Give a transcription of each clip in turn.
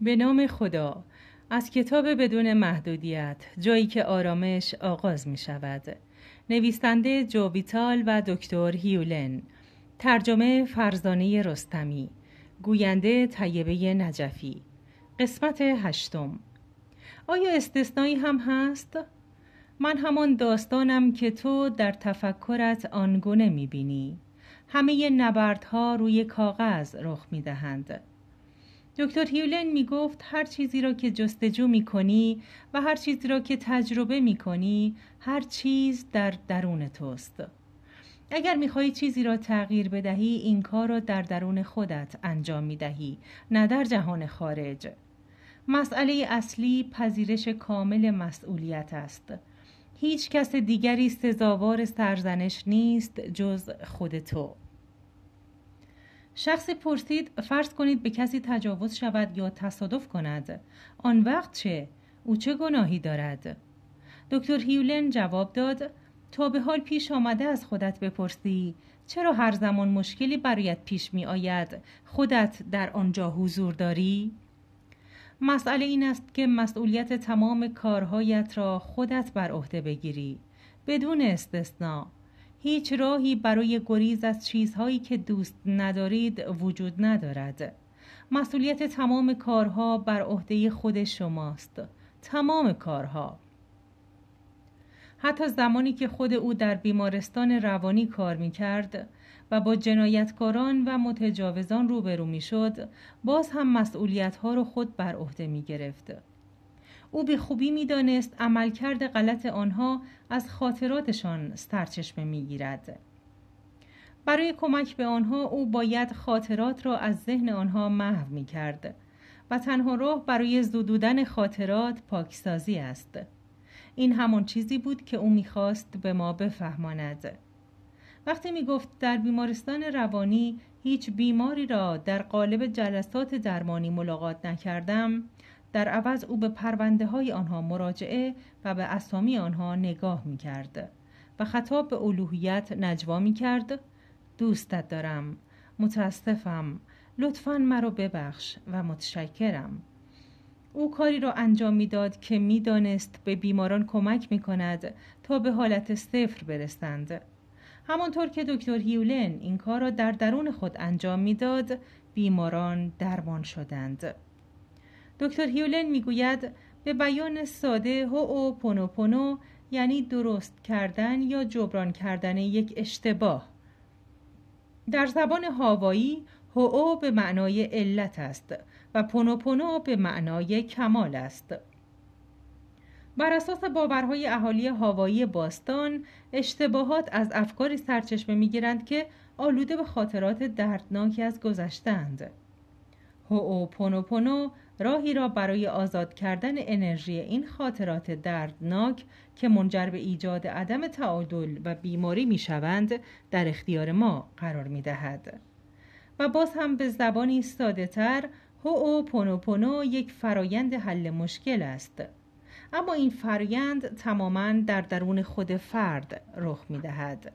به نام خدا. از کتاب بدون محدودیت جایی که آرامش آغاز می شود. نویسنده جوویتال و دکتر هیولن. ترجمه فرزانه رستمی. گوینده طیبه نجفی. قسمت هشتم. آیا استثنایی هم هست؟ من همان داستانم که تو در تفکرت آنگونه می بینی. همه نبردها روی کاغذ رخ می دهند. دکتر هیولن می گفت هر چیزی را که جستجو می کنی و هر چیزی را که تجربه می کنی هر چیز در درون توست. اگر می‌خواهی چیزی را تغییر بدهی این کار را در درون خودت انجام می دهی نه در جهان خارج. مسئله اصلی پذیرش کامل مسئولیت است. هیچ کس دیگری سزاوار سرزنش نیست جز خود تو. شخصی پرسید فرض کنید به کسی تجاوز شود یا تصادف کند. آن وقت چه؟ او چه گناهی دارد؟ دکتر هیولن جواب داد تا به حال پیش آمده از خودت بپرسی. چرا هر زمان مشکلی برایت پیش می آید خودت در آنجا حضور داری؟ مسئله این است که مسئولیت تمام کارهایت را خودت بر عهده بگیری. بدون استثنا هیچ راهی برای گریز از چیزهایی که دوست ندارید وجود ندارد. مسئولیت تمام کارها بر عهده خود شماست. تمام کارها. حتی زمانی که خود او در بیمارستان روانی کار می کرد و با جنایتکاران و متجاوزان روبرو می شد باز هم مسئولیت ها را خود بر عهده می گرفت. او به خوبی می دانست عملکرد غلط آنها از خاطراتشان سرچشمه می گیرد. برای کمک به آنها او باید خاطرات را از ذهن آنها محو می کرد و تنها راه برای زدودن خاطرات پاکسازی است. این همان چیزی بود که او می‌خواست به ما بفهماند. وقتی می گفت در بیمارستان روانی هیچ بیماری را در قالب جلسات درمانی ملاقات نکردم در عوض او به پرونده های آنها مراجعه و به اسامی آنها نگاه می کرد و خطاب به الوهیت نجوا می کرد دوستت دارم. متاسفم. لطفا مرا ببخش و متشکرم. او کاری را انجام می‌داد که می‌دانست به بیماران کمک می کند تا به حالت صفر برسند. همانطور که دکتر هیولن این کار را در درون خود انجام می‌داد بیماران درمان شدند. دکتر هیولن می‌گوید به بیان ساده هو پونو پونو یعنی درست کردن یا جبران کردن یک اشتباه. در زبان هاوایی هو او به معنای علت است و پونو پونو به معنای کمال است. بر اساس باورهای اهالی هاوایی باستان اشتباهات از افکاری سرچشمه می‌گیرند که آلوده به خاطرات دردناکی از گذشتند هو او پونو پونو راهی را برای آزاد کردن انرژی این خاطرات دردناک که منجر به ایجاد عدم تعادل و بیماری می شوند در اختیار ما قرار می دهد. و باز هم به زبانی ساده تر هو او پونو پونو یک فرایند حل مشکل است. اما این فرایند تماما در درون خود فرد رخ می دهد.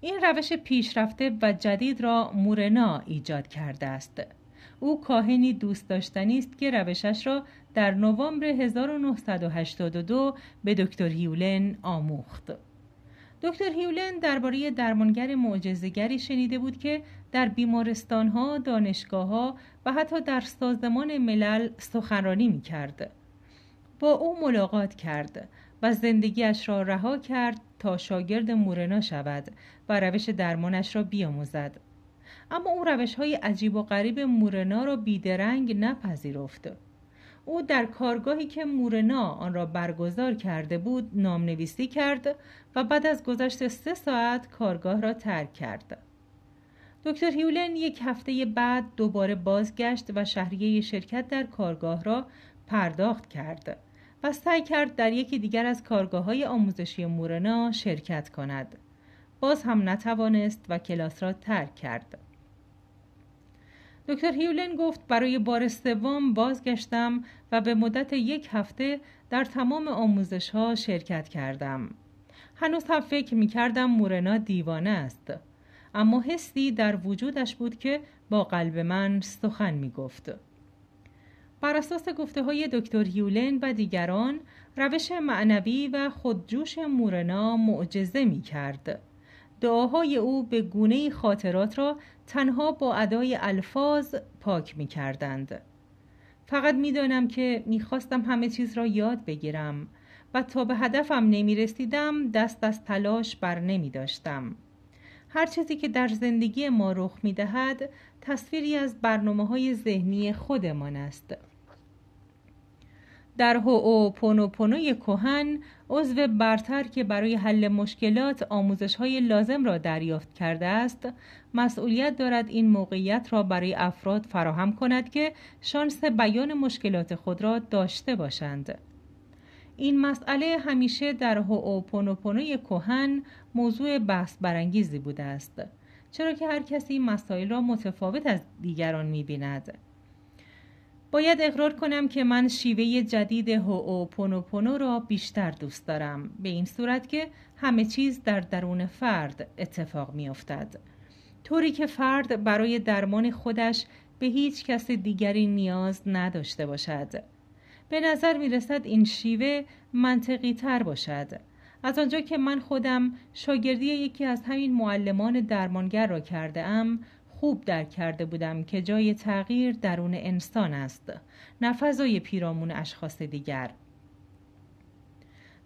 این روش پیشرفته و جدید را مورنا ایجاد کرده است. او کاهنی دوست داشتنی است که روشش را در نوامبر 1982 به دکتر هیولن آموخت. دکتر هیولن درباره درمانگر معجزهگری شنیده بود که در بیمارستانها، دانشگاهها و حتی در سازمان ملل سخنرانی می کرد. با او ملاقات کرد و زندگیش را رها کرد تا شاگرد مورنا شود و روش درمانش را بیاموزد. اما او روش های عجیب و غریب مورنا را بیدرنگ نپذیرفت. او در کارگاهی که مورنا آن را برگزار کرده بود نام نویسی کرد و بعد از گذشت سه ساعت کارگاه را ترک کرد. دکتر هیولن یک هفته بعد دوباره بازگشت و شهریه شرکت در کارگاه را پرداخت کرد و سعی کرد در یکی دیگر از کارگاه های آموزشی مورنا شرکت کند. باز هم نتوانست و کلاس را ترک کرد. دکتر هیولن گفت برای بار سوم بازگشتم و به مدت یک هفته در تمام آموزش ها شرکت کردم. هنوز هم فکر می کردم مورنا دیوانه است. اما حسی در وجودش بود که با قلب من سخن می گفت. بر اساس گفته های دکتر هیولن و دیگران روش معنوی و خودجوش مورنا معجزه می کرد. دعاهای او به گونه خاطرات را تنها با ادای الفاظ پاک می کردند. فقط می دانم که می خواستم همه چیز را یاد بگیرم و تا به هدفم نمی رسیدم دست از تلاش بر نمی داشتم. هر چیزی که در زندگی ما رخ می دهد تصویری از برنامه های ذهنی خودمان است. در هو پونوپونوی کوهن عضو برتر که برای حل مشکلات آموزش های لازم را دریافت کرده است مسئولیت دارد این موقعیت را برای افراد فراهم کند که شانس بیان مشکلات خود را داشته باشند این مسئله همیشه در پونوپونوی کوهن موضوع بحث برانگیزی بوده است چرا که هر کسی مسائل را متفاوت از دیگران می بیند. باید اقرار کنم که من شیوه جدید هو پونو را بیشتر دوست دارم به این صورت که همه چیز در درون فرد اتفاق می افتد. طوری که فرد برای درمان خودش به هیچ کس دیگری نیاز نداشته باشد. به نظر می رسد این شیوه منطقی تر باشد. از آنجا که من خودم شاگردی یکی از همین معلمان درمانگر را کرده ام خوب درک کرده بودم که جای تغییر درون انسان است نه فضای پیرامون اشخاص دیگر.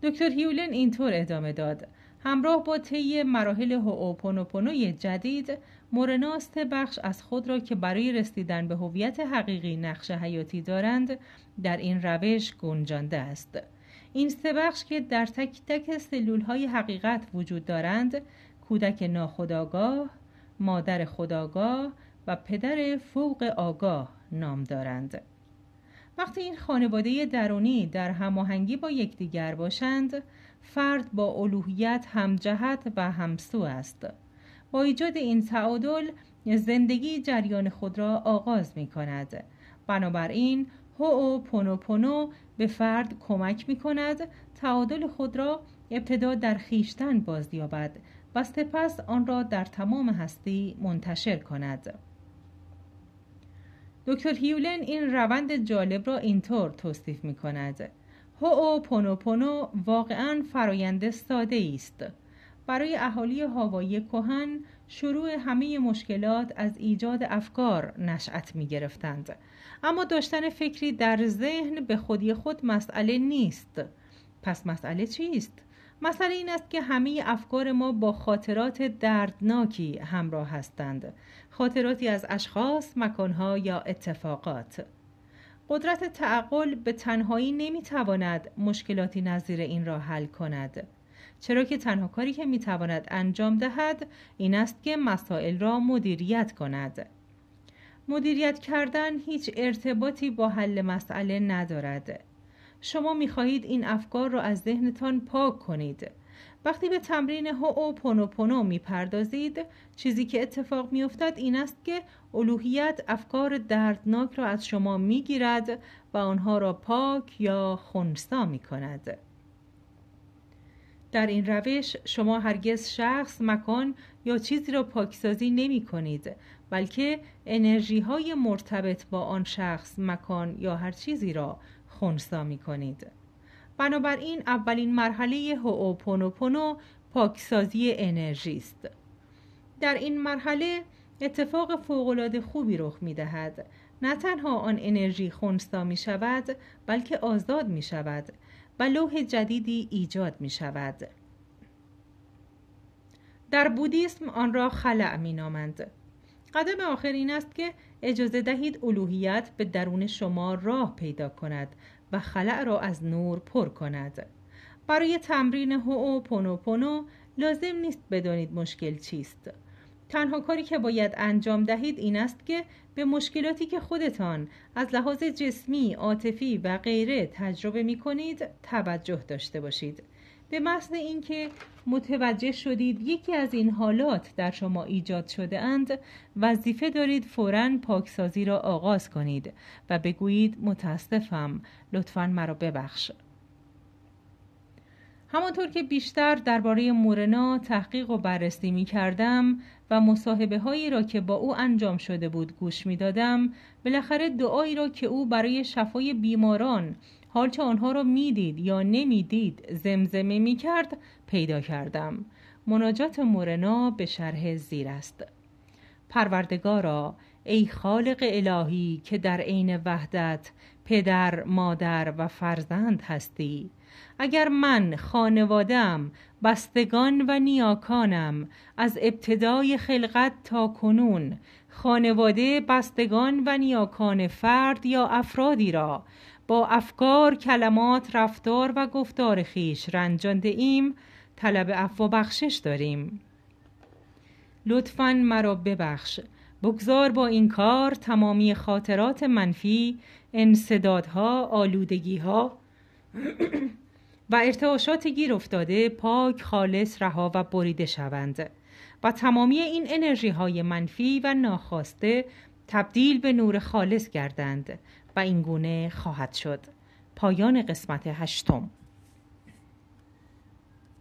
دکتر هیولن اینطور ادامه داد. همراه با طی مراحل هوپونوپونوی جدید مورنا بخش از خود را که برای رسیدن به هویت حقیقی نقش حیاتی دارند در این روش گنجانده است. این سه بخش که در تک تک سلول های حقیقت وجود دارند کودک ناخودآگاه مادر خداگاه و پدر فوق آگاه نام دارند. وقتی این خانواده درونی در هماهنگی با یکدیگر باشند فرد با الوهیت همجهت و همسو است. با ایجاد این تعادل زندگی جریان خود را آغاز می کند. بنابراین هو پونو پونو به فرد کمک می کند تعادل خود را ابتدا در خیشتن بازیابد و سپس آن را در تمام هستی منتشر کند. دکتر هیولن این روند جالب را اینطور توصیف می کند. هو پونو پونو واقعا فرایند ساده است. برای اهالی هاوایی کهن شروع همه مشکلات از ایجاد افکار نشأت می گرفتند. اما داشتن فکری در ذهن به خودی خود مسئله نیست. پس مسئله چیست؟ مسئله این است که همه افکار ما با خاطرات دردناکی همراه هستند. خاطراتی از اشخاص، مکانها یا اتفاقات. قدرت تعقل به تنهایی نمی‌تواند مشکلاتی نظیر این را حل کند. چرا که تنها کاری که می‌تواند انجام دهد این است که مسائل را مدیریت کند. مدیریت کردن هیچ ارتباطی با حل مسئله ندارد. شما می‌خواهید این افکار را از ذهنتان پاک کنید. وقتی به تمرین هو پونو پونو می‌پردازید چیزی که اتفاق میافتد این است که الوهیت افکار دردناک را از شما می‌گیرد و آنها را پاک یا خونسا می‌کند. در این روش شما هرگز شخص مکان یا چیزی را پاکسازی نمی کنید بلکه انرژی های مرتبط با آن شخص مکان یا هر چیزی را خونسا می کنید. بنابراین اولین مرحله هوپونوپونو پاکسازی انرژی است. در این مرحله اتفاق فوقالعاده خوبی رخ می دهد. نه تنها آن انرژی خونسا می شود بلکه آزاد می شود و لوح جدیدی ایجاد می شود. در بودیسم آن را خلع می نامند. قدم آخر این است که اجازه دهید الوهیت به درون شما راه پیدا کند و خلع را از نور پر کند. برای تمرین هو پونو پونو لازم نیست بدانید مشکل چیست. تنها کاری که باید انجام دهید این است که به مشکلاتی که خودتان از لحاظ جسمی، عاطفی و غیره تجربه می کنید توجه داشته باشید. به محض اینکه متوجه شدید یکی از این حالات در شما ایجاد شده اند وظیفه دارید فورا پاکسازی را آغاز کنید و بگویید متاسفم لطفا مرا ببخش. همانطور که بیشتر درباره مورنا تحقیق و بررسی می کردم و مصاحبه هایی را که با او انجام شده بود گوش می دادم بالاخره دعایی را که او برای شفای بیماران حال چه آنها را می‌دید یا نمی‌دید زمزمه می کرد پیدا کردم. مناجات مورنا به شرح زیر است. پروردگارا ای خالق الهی که در عین وحدت پدر مادر و فرزند هستی. اگر من خانوادم بستگان و نیاکانم از ابتدای خلقت تا کنون خانواده بستگان و نیاکان فرد یا افرادی را با افکار، کلمات، رفتار و گفتار خیش رنجانده ایم طلب عفو بخشش داریم. لطفا مرا ببخش. بگذار با این کار تمامی خاطرات منفی انصدادها آلودگیها و ارتعاشات گیر افتاده پاک خالص رها و بریده شوند و تمامی این انرژی های منفی و ناخواسته تبدیل به نور خالص گردند. و این گونه خواهد شد. پایان قسمت هشتم.